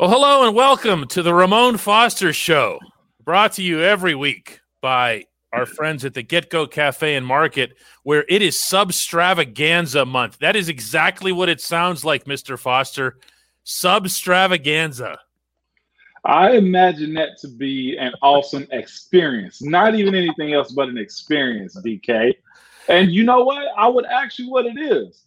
Well, hello and welcome to the Ramon Foster Show, brought to you every week by our friends at the GetGo Cafe and Market, where it is Substravaganza month. That is exactly what it sounds like, Mr. Foster. Substravaganza. I imagine that to be an awesome experience. Not even anything else but an experience, DK. And you know what? I would ask you what it is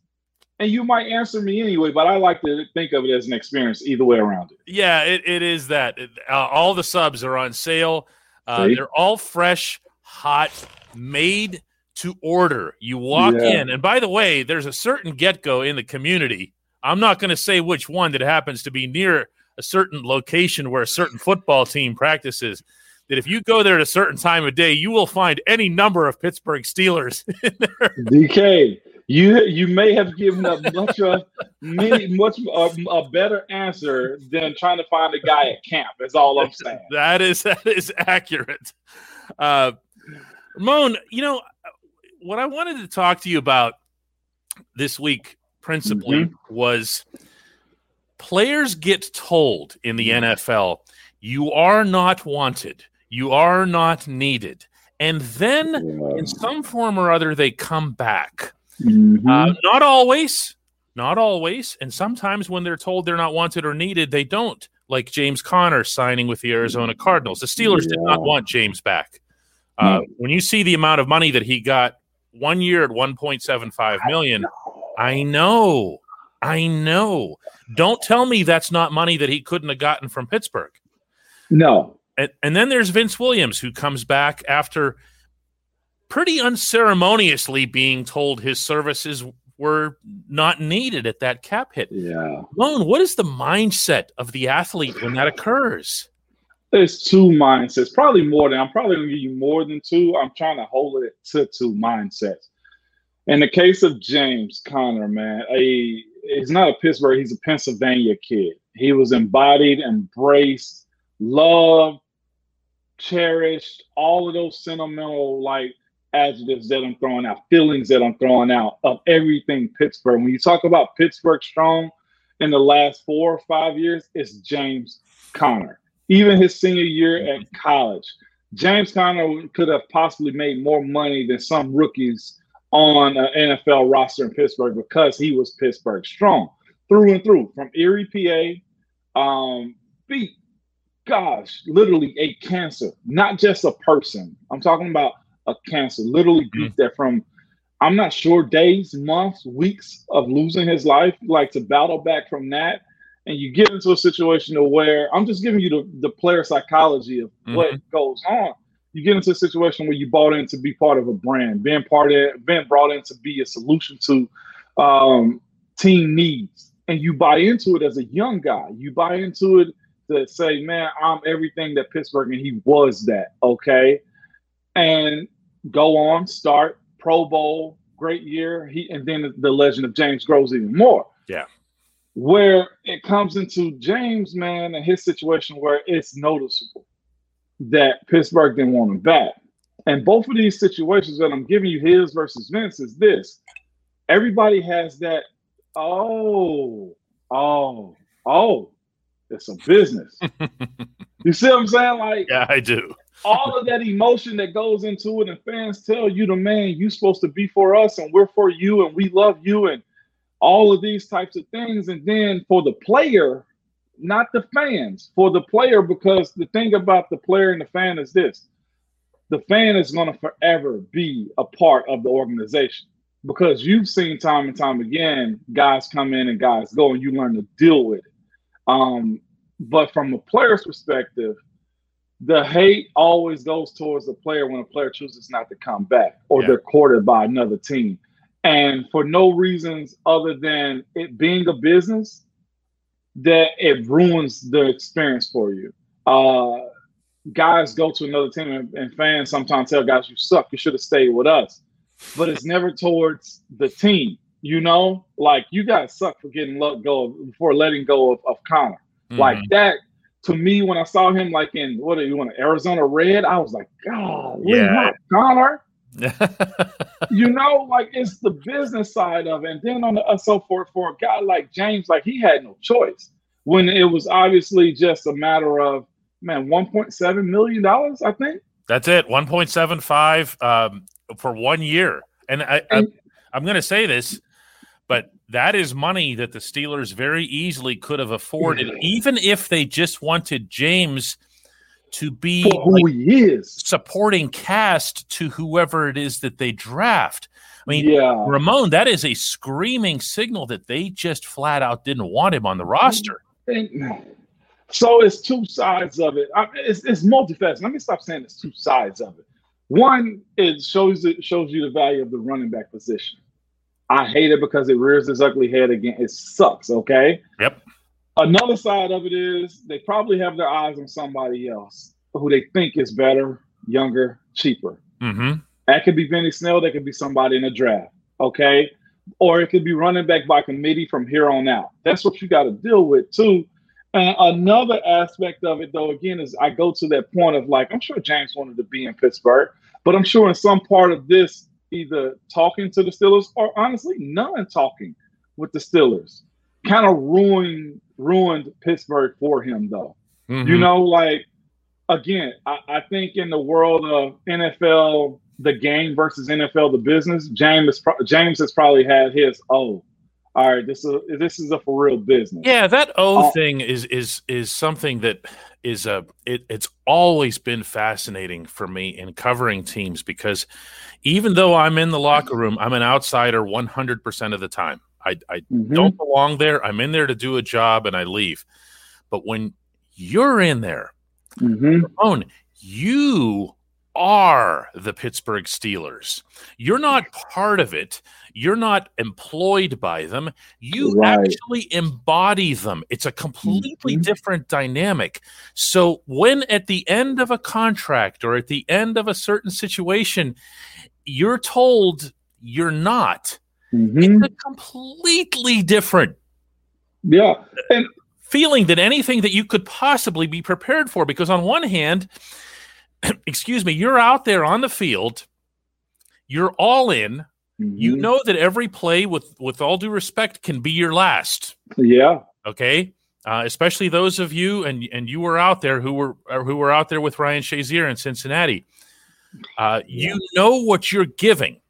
and you might answer me anyway, but I like to think of it as an experience either way around it. Yeah, it, it is that. Uh, all the subs are on sale. Uh, they're all fresh, hot, made to order. You walk yeah. in, and by the way, there's a certain GetGo in the community. I'm not going to say which one that happens to be near a certain location where a certain football team practices. That if you go there at a certain time of day, you will find any number of Pittsburgh Steelers. DK, you you may have given up much of many much a, a, better answer than trying to find a guy at camp. Is all I'm saying. that is that is accurate. Uh, Ramon, you know what I wanted to talk to you about this week principally mm-hmm. was players get told in the NFL you are not wanted, you are not needed, and then yeah. in some form or other they come back Mm-hmm. Uh, not always, not always. And sometimes when they're told they're not wanted or needed, they don't. Like James Conner signing with the Arizona Cardinals. The Steelers yeah. did not want James back. Uh, no. When you see the amount of money that he got one year at 1.75 million, I know. I know. Don't tell me that's not money that he couldn't have gotten from Pittsburgh. No. And, and then there's Vince Williams, who comes back after pretty unceremoniously being told his services were not needed at that cap hit. Yeah. Lone, what is the mindset of the athlete when that occurs? There's two mindsets, probably more than I'm probably gonna give you more than two. I'm trying to hold it to two mindsets. In the case of James Conner, man, a he's not a Pittsburgh, he's a Pennsylvania kid. He was embodied, embraced, loved, cherished, all of those sentimental like adjectives that I'm throwing out, feelings that I'm throwing out of everything Pittsburgh. When you talk about Pittsburgh strong in the last four or five years, it's James Conner. Even his senior year at college, James Conner could have possibly made more money than some rookies on an NFL roster in Pittsburgh because he was Pittsburgh strong through and through from Erie, PA. Um, beat, gosh, literally a cancer, not just a person. I'm talking about a cancer. Literally beat mm-hmm. that from I'm not sure days, months, weeks of losing his life, like to battle back from that. And you get into a situation where I'm just giving you the, the player psychology of mm-hmm. what goes on. You get into a situation where you bought in to be part of a brand, being part of being brought in to be a solution to um, team needs. And you buy into it as a young guy. You buy into it to say, man, I'm everything that Pittsburgh, and he was that. Okay and go on, start Pro Bowl, great year. He and then the legend of James grows even more. Yeah. Where it comes into James, man, and his situation where it's noticeable that Pittsburgh didn't want him back. And both of these situations that I'm giving you, his versus Vince, is this. Everybody has that, oh, oh, oh, it's a business. you see what I'm saying? Like, yeah, I do all of that emotion that goes into it, and fans tell you the man you're supposed to be for us, and we're for you, and we love you, and all of these types of things. And then for the player, not the fans, for the player, because the thing about the player and the fan is this the fan is going to forever be a part of the organization because you've seen time and time again guys come in and guys go, and you learn to deal with it. Um, but from a player's perspective, the hate always goes towards the player when a player chooses not to come back or yeah. they're courted by another team. And for no reasons other than it being a business, that it ruins the experience for you. Uh, guys go to another team and, and fans sometimes tell guys, you suck, you should have stayed with us. But it's never towards the team, you know? Like you guys suck for getting let go of, for letting go of, of Conner. Mm-hmm. Like that to me, when I saw him like in what do you want, Arizona Red, I was like, God, yeah, Conner. you know, like it's the business side of it. And then on the uh, so for for a guy like James, like he had no choice. when it was obviously just a matter of man, one point seven million dollars. I think that's it, one point seven five um, for one year. And I, I I'm going to say this, but that is money that the Steelers very easily could have afforded, even if they just wanted James to be for who like, he is, supporting cast to whoever it is that they draft. I mean, yeah. Ramon, that is a screaming signal that they just flat out didn't want him on the roster. So it's two sides of it. I, it's, it's multifaceted. Let me stop saying it's two sides of it. One, it shows it shows you the value of the running back position. I hate it because it rears its ugly head again. It sucks. Okay. Yep. Another side of it is they probably have their eyes on somebody else who they think is better, younger, cheaper. Mm-hmm. That could be Benny Snell. That could be somebody in a draft. Okay. Or it could be running back by committee from here on out. That's what you got to deal with too. And another aspect of it, though, again, is I go to that point of like, I'm sure James wanted to be in Pittsburgh, but I'm sure in some part of this, either talking to the Steelers or honestly, none talking with the Steelers kind of ruined ruined Pittsburgh for him, though. Mm-hmm. You know, like again, I, I, think in the world of NFL, the game versus NFL, the business, James James has probably had his oh all right, this is this is a for real business. Yeah, that O uh, thing is is is something that is a it, it's always been fascinating for me in covering teams because even though I'm in the locker room, I'm an outsider 100% of the time. I, I mm-hmm. don't belong there. I'm in there to do a job and I leave. But when you're in there, mm-hmm. Ramon, you are the Pittsburgh Steelers. You're not part of it. You're not employed by them. You right. actually embody them. It's a completely mm-hmm. different dynamic. So, when at the end of a contract or at the end of a certain situation, you're told you're not, mm-hmm. it's a completely different. Yeah. And feeling than anything that you could possibly be prepared for. Because, on one hand, excuse me, you're out there on the field, you're all in. Mm-hmm. You know that every play, with with all due respect, can be your last. Yeah. Okay. Uh, especially those of you and and you were out there who were uh, who were out there with Ryan Shazier in Cincinnati. Uh, yeah. You know what you're giving,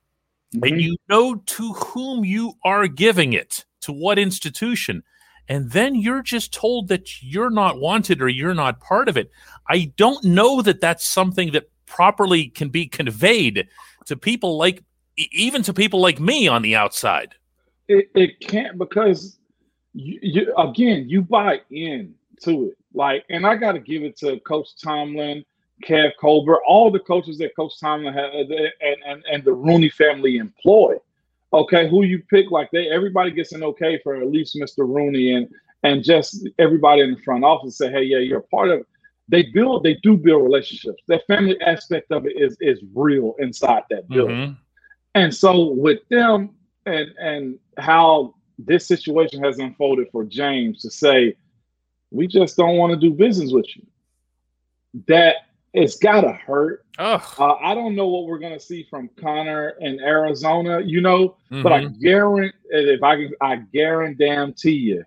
mm-hmm. and you know to whom you are giving it, to what institution and then you're just told that you're not wanted or you're not part of it. I don't know that that's something that properly can be conveyed to people like even to people like me on the outside. It, it can't because you, you, again you buy in to it. Like, and I got to give it to Coach Tomlin, Kev Colbert, all the coaches that Coach Tomlin had, and, and, and the Rooney family employ okay, who you pick, like they everybody gets an okay for at least Mr. Rooney and and just everybody in the front office say, hey, yeah, you're a part of it. They build, they do build relationships. That family aspect of it is is real inside that building. Mm-hmm. And so with them and and how this situation has unfolded for James to say, we just don't want to do business with you. That it's gotta hurt. Uh, I don't know what we're gonna see from Conner in Arizona, you know, mm-hmm. but I mm-hmm. guarantee if I can, I guarantee you,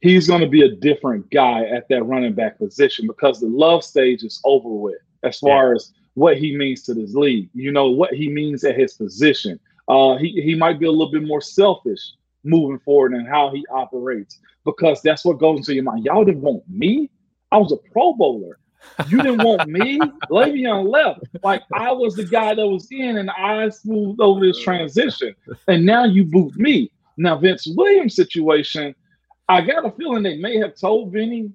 he's gonna be a different guy at that running back position because the love stage is over with as far yeah. as what he means to this league. You know what he means at his position. Uh, he he might be a little bit more selfish moving forward and how he operates because that's what goes into your mind. Y'all didn't want me. I was a Pro Bowler. You didn't want me. Le'Veon left. Like I was the guy that was in, and I smoothed over this transition. And now you boot me. Now Vince Williams situation, I got a feeling they may have told Vinny,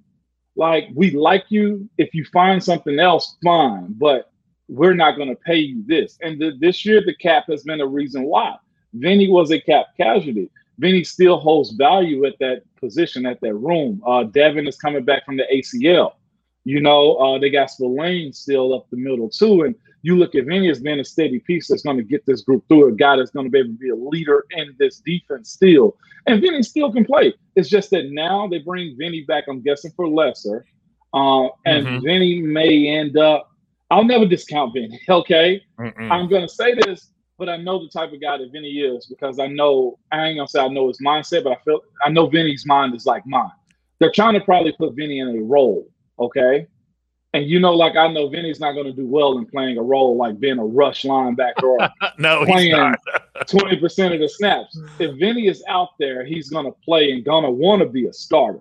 like, we like you. If you find something else, fine, but we're not going to pay you this. And the, this year, the cap has been a reason why. Vinny was a cap casualty. Vinny still holds value at that position, at that room. Uh, Devin is coming back from the ACL. You know, uh, they got Spillane still up the middle too. And you look at Vinny as being a steady piece that's going to get this group through, a guy that's going to be able to be a leader in this defense still. And Vinny still can play. It's just that now they bring Vinny back, I'm guessing, for lesser. Uh, and mm-hmm. Vinny may end up, I'll never discount Vinny, okay? Mm-mm. I'm going to say this, but I know the type of guy that Vinny is because I know, I ain't going to say I know his mindset, but I feel, I know Vinny's mind is like mine. they're trying to probably put Vinny in a role, okay? And you know, like I know Vinny's not going to do well in playing a role like being a rush linebacker or no, playing twenty percent of the snaps. If Vinny is out there, he's going to play and going to want to be a starter.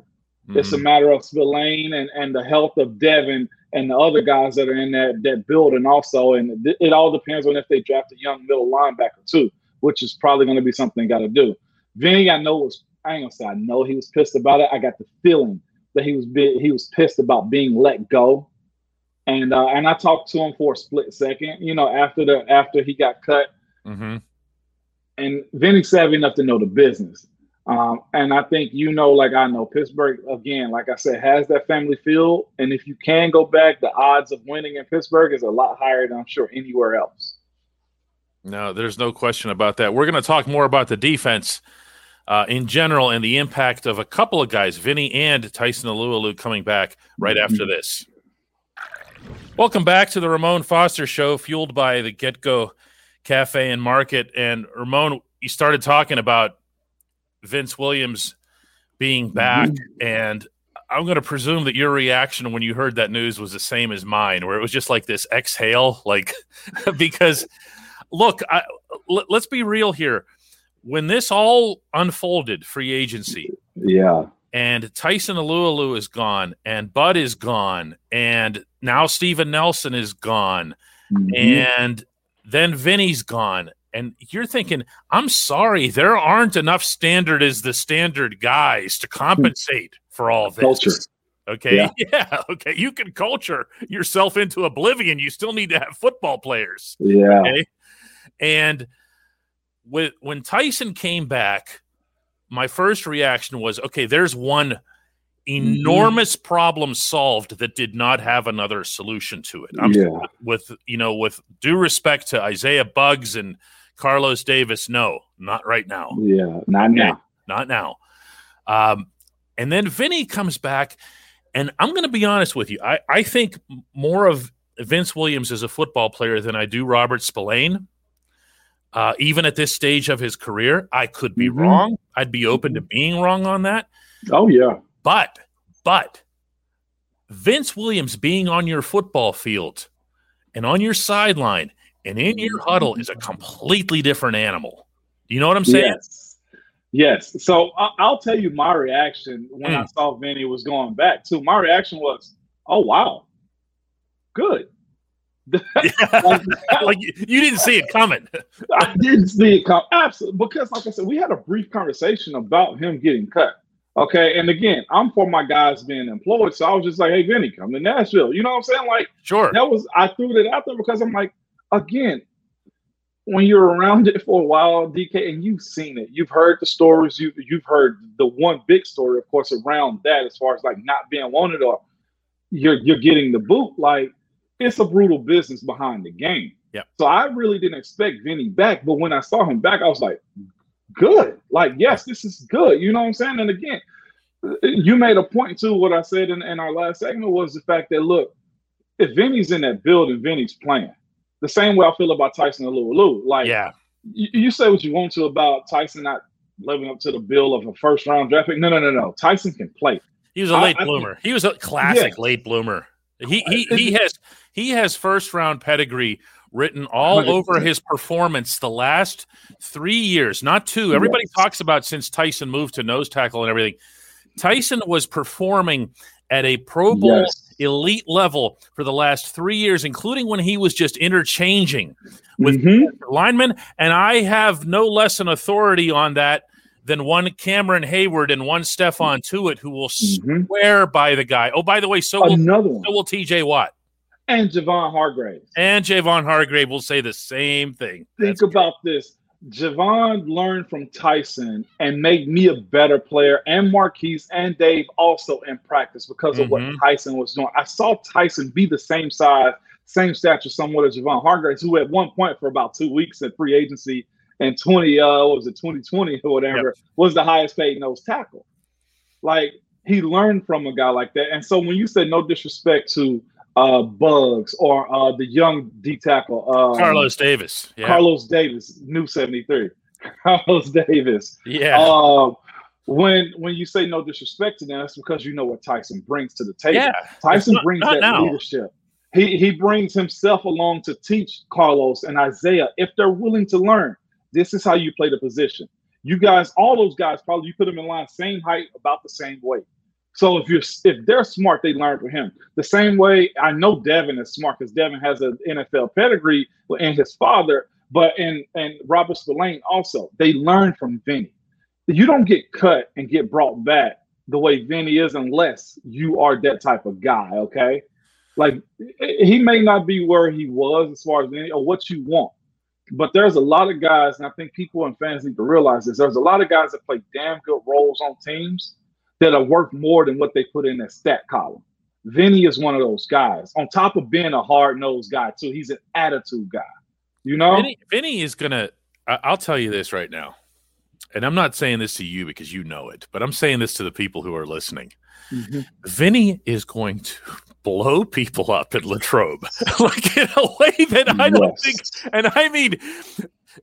Mm-hmm. It's a matter of Spillane and, and the health of Devin and the other guys that are in that that building also. And it, it all depends on if they draft a young middle linebacker too, which is probably going to be something they got to do. Vinny, I know was I ain't gonna say I know he was pissed about it. I got the feeling that he was he was pissed about being let go. And uh, and I talked to him for a split second, you know, after the after he got cut. Mm-hmm. And Vinny's savvy enough to know the business. Um, and I think you know, like I know, Pittsburgh again, like I said, has that family feel. And if you can go back, the odds of winning in Pittsburgh is a lot higher than I'm sure anywhere else. No, there's no question about that. We're going to talk more about the defense uh, in general and the impact of a couple of guys, Vinny and Tyson Alualu, coming back right mm-hmm. after this. Welcome back to the Ramon Foster Show, fueled by the GetGo Cafe and Market. And Ramon, you started talking about Vince Williams being back, mm-hmm. and I'm going to presume that your reaction when you heard that news was the same as mine, where it was just like this exhale, like because look, I, l- let's be real here when this all unfolded, free agency. Yeah. And Tyson Alualu is gone, and Bud is gone, and now Steven Nelson is gone, mm-hmm. and then Vinny's gone. And you're thinking, I'm sorry, there aren't enough standard as the standard guys to compensate for all this. Culture. Okay. Yeah. yeah. Okay. You can culture yourself into oblivion. You still need to have football players. Yeah. Okay? And with when Tyson came back, my first reaction was, okay, there's one enormous mm-hmm. problem solved that did not have another solution to it. I'm yeah. with you know, with due respect to Isaiah Buggs and Carlos Davis, no, not right now. Yeah, not okay? now. Not now. Um, and then Vinny comes back, and I'm going to be honest with you. I, I think more of Vince Williams as a football player than I do Robert Spillane. Uh, even at this stage of his career, I could be mm-hmm. wrong. I'd be open to being wrong on that. Oh yeah. But but Vince Williams being on your football field and on your sideline and in your huddle is a completely different animal. Do you know what I'm saying? Yes. Yes. So I'll tell you my reaction when mm. I saw Vinny was going back too. My reaction was, "Oh wow, good." like, like, you didn't see it coming. I didn't see it come absolutely because, like I said, we had a brief conversation about him getting cut. Okay, and again, I'm for my guys being employed, so I was just like, "Hey, Vinny, come to Nashville." You know what I'm saying? Like, sure. That was I threw it out there because I'm like, again, when you're around it for a while, DK, and you've seen it, you've heard the stories, you you've heard the one big story, of course, around that as far as like not being wanted or you're you're getting the boot. Like it's a brutal business behind the game. Yeah. So I really didn't expect Vinny back, but when I saw him back, I was like, good. Like, yes, this is good. You know what I'm saying? And again, you made a point to what I said in, in our last segment was the fact that look, if Vinny's in that building, Vinny's playing. The same way I feel about Tyson and Alualu. Like, yeah, you, you say what you want to about Tyson not living up to the bill of a first round draft pick. No, no, no, no. Tyson can play. He was a late I, bloomer. I he was a classic late bloomer. He he he has he has first round pedigree written all over his performance the last three years, not two. Everybody talks about since Tyson moved to nose tackle and everything. Tyson was performing at a Pro Bowl yes. elite level for the last three years, including when he was just interchanging with mm-hmm. linemen. And I have no less an authority on that than one Cameron Heyward and one Stephon Tuitt, who will mm-hmm. swear by the guy. Oh, by the way, so Another will, so will TJ Watt. And Javon Hargrave. And Javon Hargrave will say the same thing. Think That's about great. this. Javon learned from Tyson and made me a better player, and Marquise and Dave also in practice because of mm-hmm. what Tyson was doing. I saw Tyson be the same size, same stature, somewhat as Javon Hargrave, who at one point for about two weeks at free agency and 20 uh was it 2020 or whatever yep. was the highest paid nose tackle. Like he learned from a guy like that. And so when you said no disrespect to uh Buggs or uh the young D tackle uh Carlos Davis. Yeah. Carlos Davis, new 73. Carlos Davis. Yeah. Um when when you say no disrespect to them, that's because you know what Tyson brings to the table. Yeah, Tyson not- brings not that now. leadership. He he brings himself along to teach Carlos and Isaiah if they're willing to learn. This is how you play the position. You guys, all those guys, probably you put them in line, same height, about the same weight. So if you're if they're smart, they learn from him. The same way I know Devin is smart because Devin has an NFL pedigree and his father, but and and Robert Spillane also they learn from Vinny. You don't get cut and get brought back the way Vinny is unless you are that type of guy. Okay, like he may not be where he was as far as Vinny or what you want, but there's a lot of guys, and I think people and fans need to realize this. There's a lot of guys that play damn good roles on teams that are worth more than what they put in that stat column. Vinny is one of those guys. On top of being a hard nosed guy, too, he's an attitude guy. You know, Vinny, Vinny is gonna. I- I'll tell you this right now, and I'm not saying this to you because you know it, but I'm saying this to the people who are listening. Mhm. Vinny is going to blow people up at Latrobe, like in a way that I don't think. And I mean,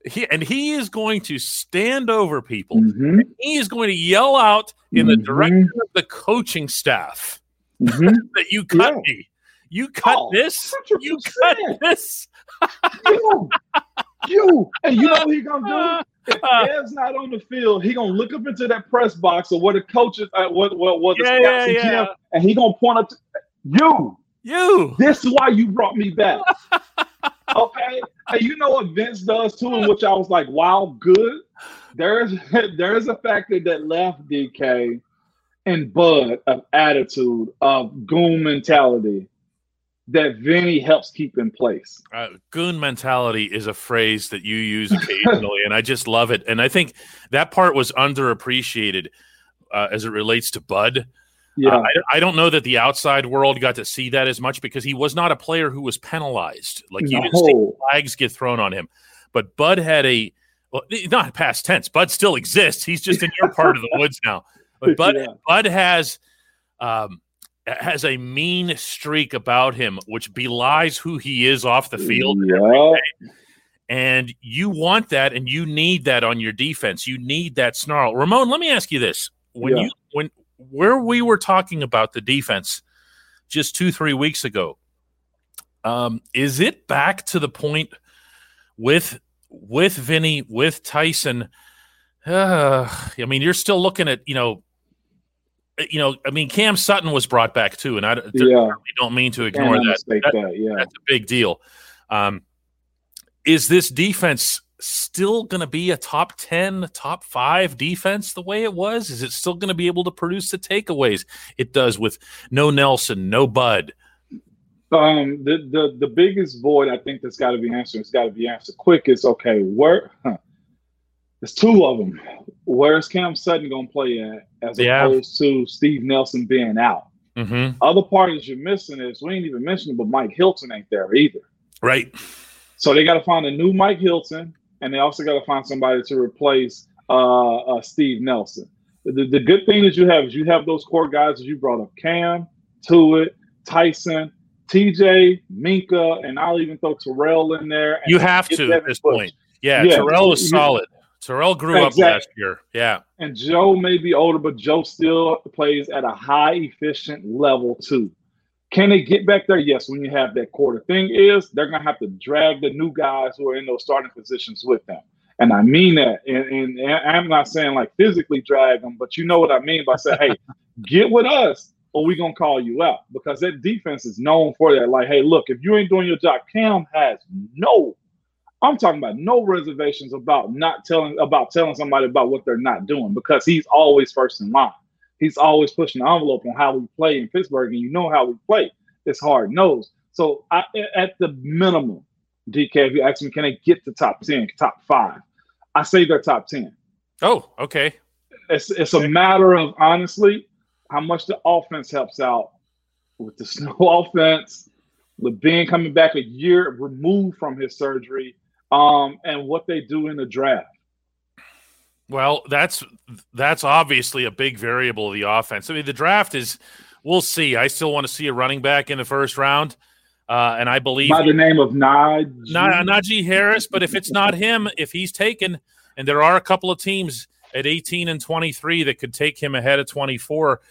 he and he is going to stand over people. Mhm. He is going to yell out in the Mhm. direction of the coaching staff Mhm. that you cut Yeah. me. You cut Oh, this. You cut 100%. this. you, you, and you know what he gonna do? If Dev's not on the field, he gonna look up into that press box or what the coaches, uh, what what what the Yeah, scouts yeah, and yeah. And he gonna point up to you. You. This is why you brought me back. okay, and you know what Vince does too, and which I was like, wow, good. There's there's a factor that left DK and Bud of attitude of goon mentality that Vinny helps keep in place. Uh, goon mentality is a phrase that you use occasionally, and I just love it. And I think that part was underappreciated uh, as it relates to Bud. Yeah, Uh, I, I don't know that the outside world got to see that as much because he was not a player who was penalized. Like you didn't see flags get thrown on him. But Bud had a well, not past tense. Bud still exists. He's just in your part of the woods now. But Bud Yeah. Bud has um, has a mean streak about him, which belies who he is off the field. Yeah. And you want that, and you need that on your defense. You need that snarl. Ramon, let me ask you this: when Yeah. you when where we were talking about the defense just two three weeks ago, um, is it back to the point with with Vinny with Tyson? Uh, I mean, you're still looking at you know. You know, I mean, Cam Sutton was brought back too, and I Yeah. don't mean to ignore that That- that. Yeah. that's a big deal. Um, is this defense still going to be a top 10, top five defense the way it was? Is it still going to be able to produce the takeaways it does with no Nelson, no Bud? Um, the, the the biggest void I think that's got to be answered. It's got to be answered quick. Is okay. Where? Huh, there's two of them. Where's Cam Sutton gonna play at, as Yeah. opposed to Steve Nelson being out? Mm-hmm. Other parties you're missing is we ain't even mentioning, but Mike Hilton ain't there either. Right. So they got to find a new Mike Hilton, and they also got to find somebody to replace uh, uh, Steve Nelson. The, the good thing that you have is you have those core guys that you brought up: Cam, Tuitt, Tyson, TJ, Minkah, and I'll even throw Terrell in there. You have to at this Bush. point. Yeah, Yeah. Terrell was solid. Terrell grew up last year. Yeah. And Joe may be older, but Joe still plays at a high efficient level too. Can they get back there? Yes, when you have that core. The thing is, they're gonna have to drag the new guys who are in those starting positions with them. And I mean that. And, and, and I'm not saying like physically drag them, but you know what I mean by saying, hey, get with us or we gonna call you out. Because that defense is known for that. Like, hey, look, if you ain't doing your job, Cam has no I'm talking about no reservations about not telling about telling somebody about what they're not doing because he's always first in line. He's always pushing the envelope on how we play in Pittsburgh, and you know how we play. It's hard nosed. So I, at the minimum, DK, if you ask me, can they get to top ten, top five? I say they're top ten. Oh, okay. It's it's a matter of honestly how much the offense helps out with the snow offense. Levine coming back a year removed from his surgery, um, and what they do in the draft. Well, that's that's obviously a big variable of the offense. I mean, the draft is we'll see. I still want to see a running back in the first round. Uh, and I believe By the name of Naj. not Najee Harris, but if it's not him, if he's taken, and there are a couple of teams at 18 and 23 that could take him ahead of 24.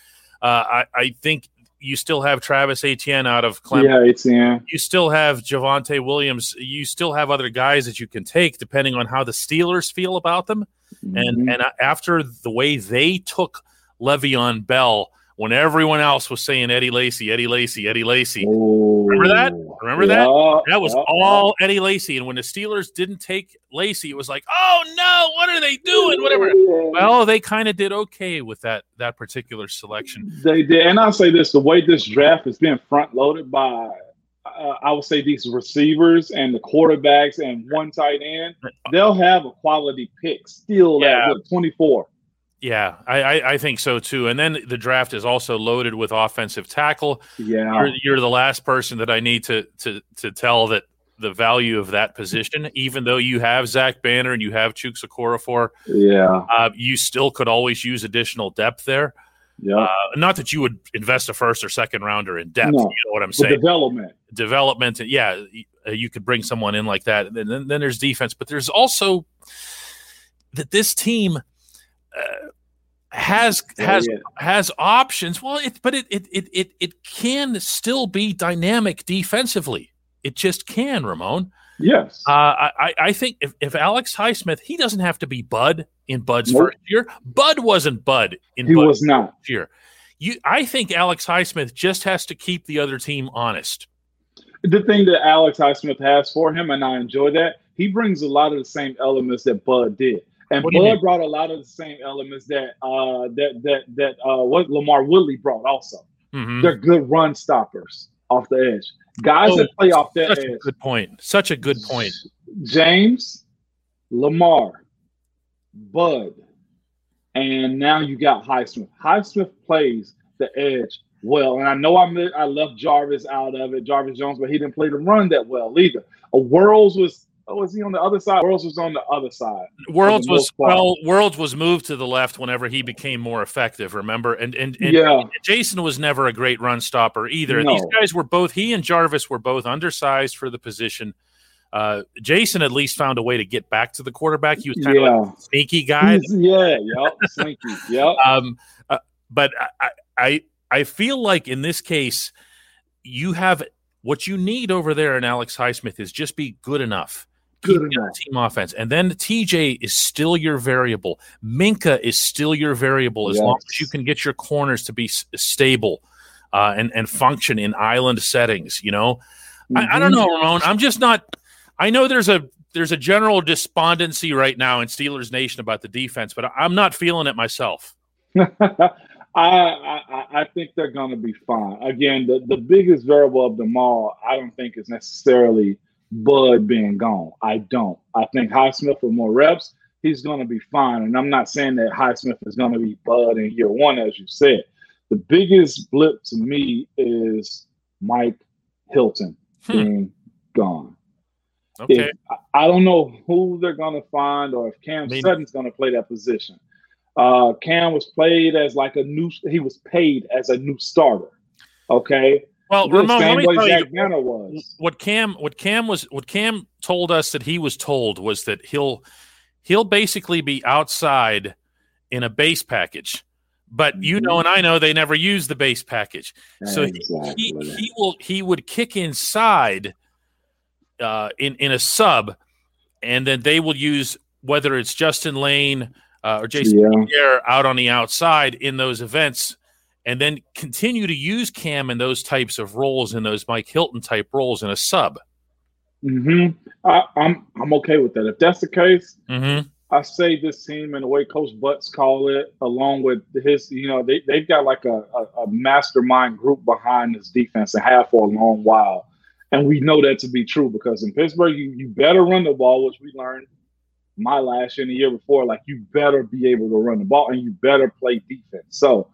Uh, I, I think you still have Travis Etienne out of Clemson. Yeah, Etienne. You still have Javonte Williams. You still have other guys that you can take depending on how the Steelers feel about them. Mm-hmm. And and after the way they took Le'Veon Bell when everyone else was saying Eddie Lacy, Eddie Lacy, Eddie Lacy. Oh, Remember that? Remember yeah, that? That was yeah, all yeah. Eddie Lacy. And when the Steelers didn't take Lacy, it was like, oh no, what are they doing? Whatever. Well, they kind of did okay with that that particular selection. They did, and I'll say this: the way this draft is being front loaded by uh, I would say these receivers and the quarterbacks and one tight end, they'll have a quality pick still yeah. at 24. Yeah, I, I, I, think so too. And then the draft is also loaded with offensive tackle. Yeah, you're, you're, the last person that I need to to to tell that the value of that position, even though you have Zach Banner and you have Chuks Okorafor. Yeah, uh, you still could always use additional depth there. Yeah, uh, not that you would invest a first or second rounder in depth. No, you know what I'm saying? Development, development. Yeah, you could bring someone in like that. And then, then there's defense, but there's also that this team uh, has has yeah. has options. Well, it but it, it it it it can still be dynamic defensively. It just can, Ramon. Yes. Uh, I I think if, if Alex Highsmith, he doesn't have to be Bud in Bud's nope. first year. Bud wasn't Bud in he Bud's was not year. You, I think Alex Highsmith just has to keep the other team honest. The thing that Alex Highsmith has for him, and I enjoy that, he brings a lot of the same elements that Bud did. And Bud brought a lot of the same elements that uh, that that that uh, what LaMarr Woodley brought also. Mm-hmm. They're good run stoppers off the edge. Guys oh, that play off that edge. good point. Such a good point. James, LaMarr, Bud, and now you got Highsmith. Highsmith plays the edge well, and I know I I left Jarvis out of it, Jarvis Jones, but he didn't play the run that well either. A Worilds was Oh, was he on the other side? Worilds was on the other side. Worilds was well. Worilds was moved to the left whenever he became more effective. Remember, and and, and yeah, Jason was never a great run stopper either. No. These guys were both. He and Jarvis were both undersized for the position. Uh, Jason at least found a way to get back to the quarterback. He was kind yeah. of like a sneaky guy. Yeah, yep, sneaky, yep. Um, uh, but I, I I feel like in this case, you have what you need over there in Alex Highsmith is just be good enough good enough. team offense. And then TJ is still your variable. Minkah is still your variable as yes. long as you can get your corners to be s- stable uh, and and function in island settings. You know, mm-hmm. I, I, don't know, Ramon. I'm just not. I know there's a there's a general despondency right now in Steelers Nation about the defense, but I'm not feeling it myself. I, I, I think they're going to be fine. Again, the, the biggest variable of them all, I don't think is necessarily – Bud being gone. I don't. I think Highsmith with more reps, he's going to be fine. And I'm not saying that Highsmith is going to be Bud in year one, as you said. The biggest blip to me is Mike Hilton hmm. being gone. Okay. If, I don't know who they're going to find or if Cam Maybe. Sutton's going to play that position. Uh, Cam was played as like a new, he was paid as a new starter. Okay. Well, Ramon, let me tell you what Cam what Cam was what Cam told us that he was told was that he'll he'll basically be outside in a base package. But you know, mm-hmm. and I know they never use the base package, so exactly. he, he, will he would kick inside uh, in in a sub, and then they will use whether it's Justin Layne uh, or Jason yeah. out on the outside in those events and then continue to use Cam in those types of roles, in those Mike Hilton type roles in a sub. Hmm. I'm, I'm okay with that. If that's the case, mm-hmm. I say this team and the way Coach Butts call it, along with his, you know, they they've got like a, a, a mastermind group behind this defense and have for a long while, and we know that to be true because in Pittsburgh, you, you better run the ball, which we learned my last year and the year before. Like you better be able to run the ball and you better play defense. So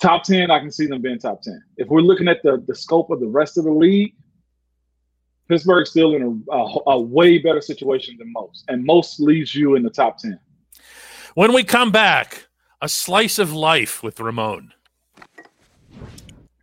Top 10, I can see them being top 10. If we're looking at the, the scope of the rest of the league, Pittsburgh's still in a, a, a way better situation than most, and most leaves you in the top 10. When we come back, a slice of life with Ramon.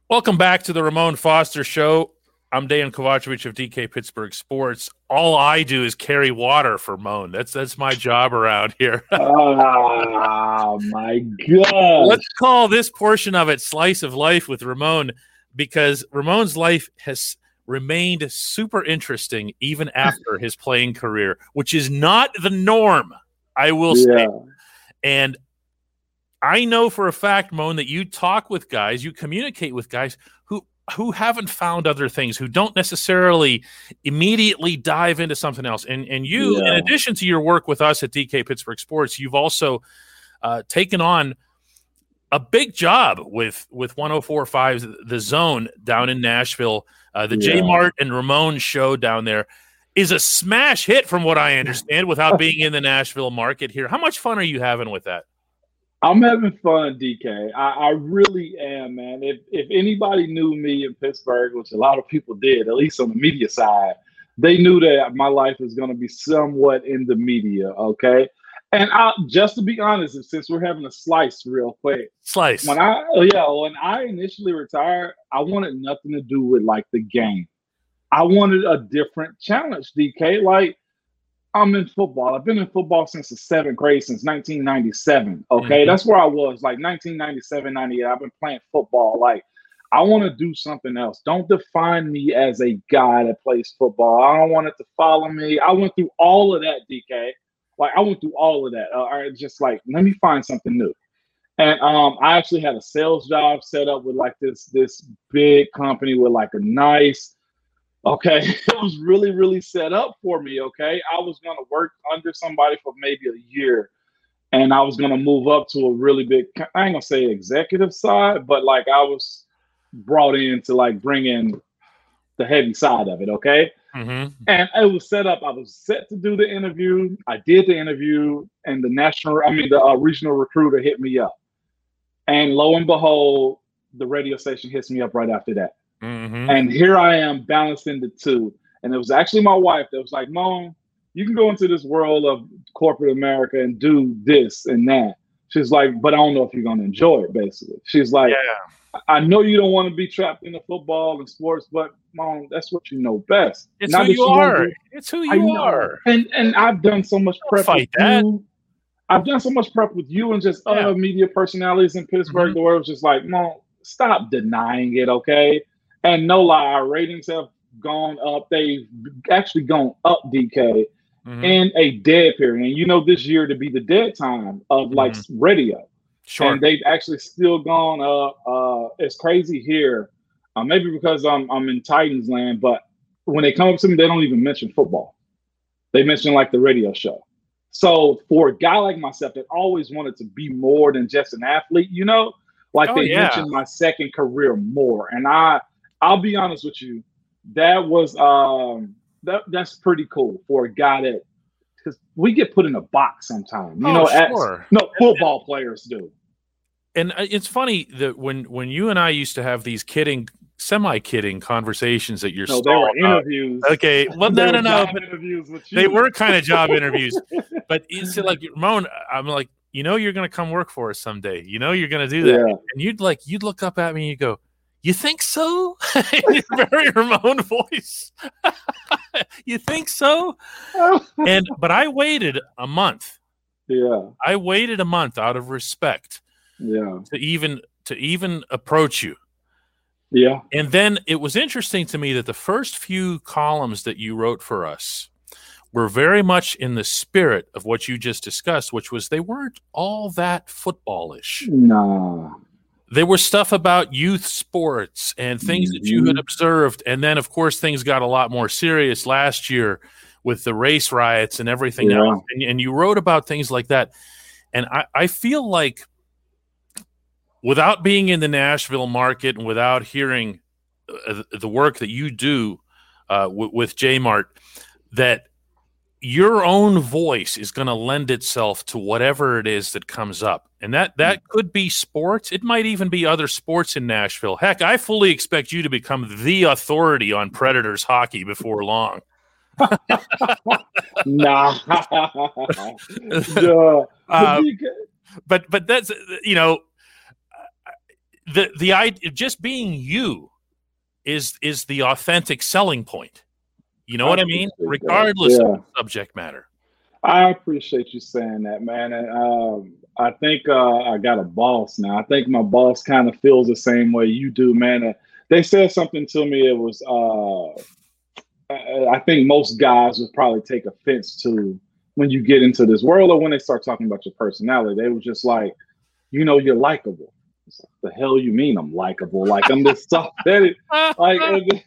Welcome back to the Ramon Foster Show. I'm Dejan Kovacevic of DK Pittsburgh Sports. All I do is carry water for Moan. That's that's my job around here. oh my god! Let's call this portion of it "Slice of Life" with Ramon, because Ramon's life has remained super interesting even after his playing career, which is not the norm. I will say, and I know for a fact, Moan, that you talk with guys, you communicate with guys who who haven't found other things, who don't necessarily immediately dive into something else. And and you, yeah. in addition to your work with us at DK Pittsburgh Sports, you've also uh, taken on a big job with with 104.5 the zone down in Nashville. Uh, the yeah. J Mart and Ramon show down there is a smash hit from what I understand without being in the Nashville market here. How much fun are you having with that? I'm having fun, DK. I, I, really am, man. If if anybody knew me in Pittsburgh, which a lot of people did, at least on the media side, they knew that my life is going to be somewhat in the media. Okay, and I, just to be honest, since we're having a slice real quick, slice. When I yeah, when I initially retired, I wanted nothing to do with like the game. I wanted a different challenge, DK. Like I'm in football. I've been in football since the seventh grade, since 1997. Okay, mm-hmm. that's where I was, like 1997, 98. I've been playing football. Like, I want to do something else. Don't define me as a guy that plays football. I don't want it to follow me. I went through all of that, DK. Like, I went through all of that. Uh, I just like, let me find something new. And um, I actually had a sales job set up with like this this big company with like a nice Okay. It was really, really set up for me. Okay. I was going to work under somebody for maybe a year and I was going to move up to a really big, I ain't going to say executive side, but like I was brought in to like bring in the heavy side of it. Okay. Mm-hmm. And it was set up. I was set to do the interview. I did the interview, and the national, I mean, the uh, regional recruiter hit me up. And lo and behold, the radio station hits me up right after that. Mm-hmm. And here I am balancing the two. And it was actually my wife that was like, Mom, you can go into this world of corporate America and do this and that. She's like, but I don't know if you're going to enjoy it, basically. She's like, yeah. I know you don't want to be trapped in the football and sports, but mom, that's what you know best. It's Not who you, you are. It's who you are. And and I've done so much prep with that. you. I've done so much prep with you and just yeah. other media personalities in Pittsburgh. Mm-hmm. The word was just like, mom, stop denying it, okay? And no lie, our ratings have gone up. They've actually gone up, DK, mm-hmm. in a dead period. And you know, this year to be the dead time of like mm-hmm. radio. Sure. And they've actually still gone up. Uh, it's crazy here. Uh, maybe because I'm I'm in Titans land, but when they come up to me, they don't even mention football. They mention like the radio show. So for a guy like myself that always wanted to be more than just an athlete, you know, like oh, they yeah. mentioned my second career more. And I I'll be honest with you, that was um that that's pretty cool for a guy that because we get put in a box sometimes. You oh, know, sure. At, no football and, players do. And uh, it's funny that when when you and I used to have these kidding semi kidding conversations that you're no, they were interviews. Okay, well, no, no, no. They were kind of job interviews, but it's like Ramon. I'm like, you know, you're going to come work for us someday. You know, you're going to do that, yeah. and you'd like, you'd look up at me and you go, you think so? In your very Ramon voice. you think so? and but I waited a month. Yeah. I waited a month out of respect. Yeah. To even to even approach you. Yeah. And then it was interesting to me that the first few columns that you wrote for us were very much in the spirit of what you just discussed, which was they weren't all that footballish. No there was stuff about youth sports and things mm-hmm. that you had mm-hmm. observed and then of course things got a lot more serious last year with the race riots and everything yeah. else and, and, you wrote about things like that and I, I feel like without being in the nashville market and without hearing uh, the work that you do uh, w- with jmart that your own voice is going to lend itself to whatever it is that comes up. And that that mm. could be sports. It might even be other sports in nashville. Heck i fully expect you to become the authority on predators hockey before long. Nah. Uh, but but that's you know the the idea just being you is is the authentic selling point. You know I what I mean? Regardless yeah. of subject matter. I appreciate you saying that, man. And um, I think uh, I got a boss now. I think my boss kind of feels the same way you do, man. They said something to me. It was, uh, I think most guys would probably take offense to when you get into this world or when they start talking about your personality. They were just like, you know, you're likable. the hell you mean I'm likable? Like I'm this soft-headed, like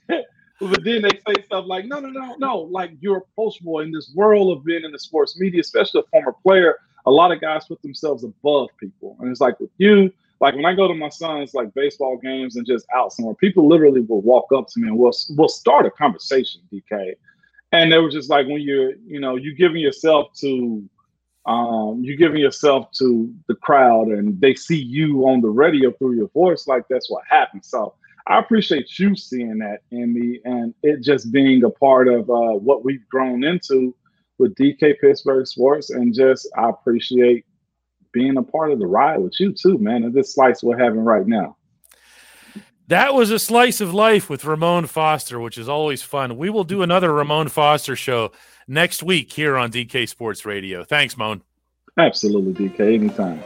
but then they say stuff like, no, no, no, no, like you're approachable in this world of being in the sports media, especially a former player. A lot of guys put themselves above people. And it's like with you, like when I go to my son's like baseball games and just out somewhere, people literally will walk up to me and we'll we'll start a conversation, DK. And they were just like when you're, you know, you giving yourself to um, you're giving yourself to the crowd and they see you on the radio through your voice, like that's what happens. So I appreciate you seeing that in me and it just being a part of uh, what we've grown into with DK Pittsburgh Sports. And just, I appreciate being a part of the ride with you too, man. And this slice we're having right now. That was a slice of life with Ramon Foster, which is always fun. We will do another Ramon Foster show next week here on DK Sports Radio. Thanks, Moan. Absolutely, DK. Anytime.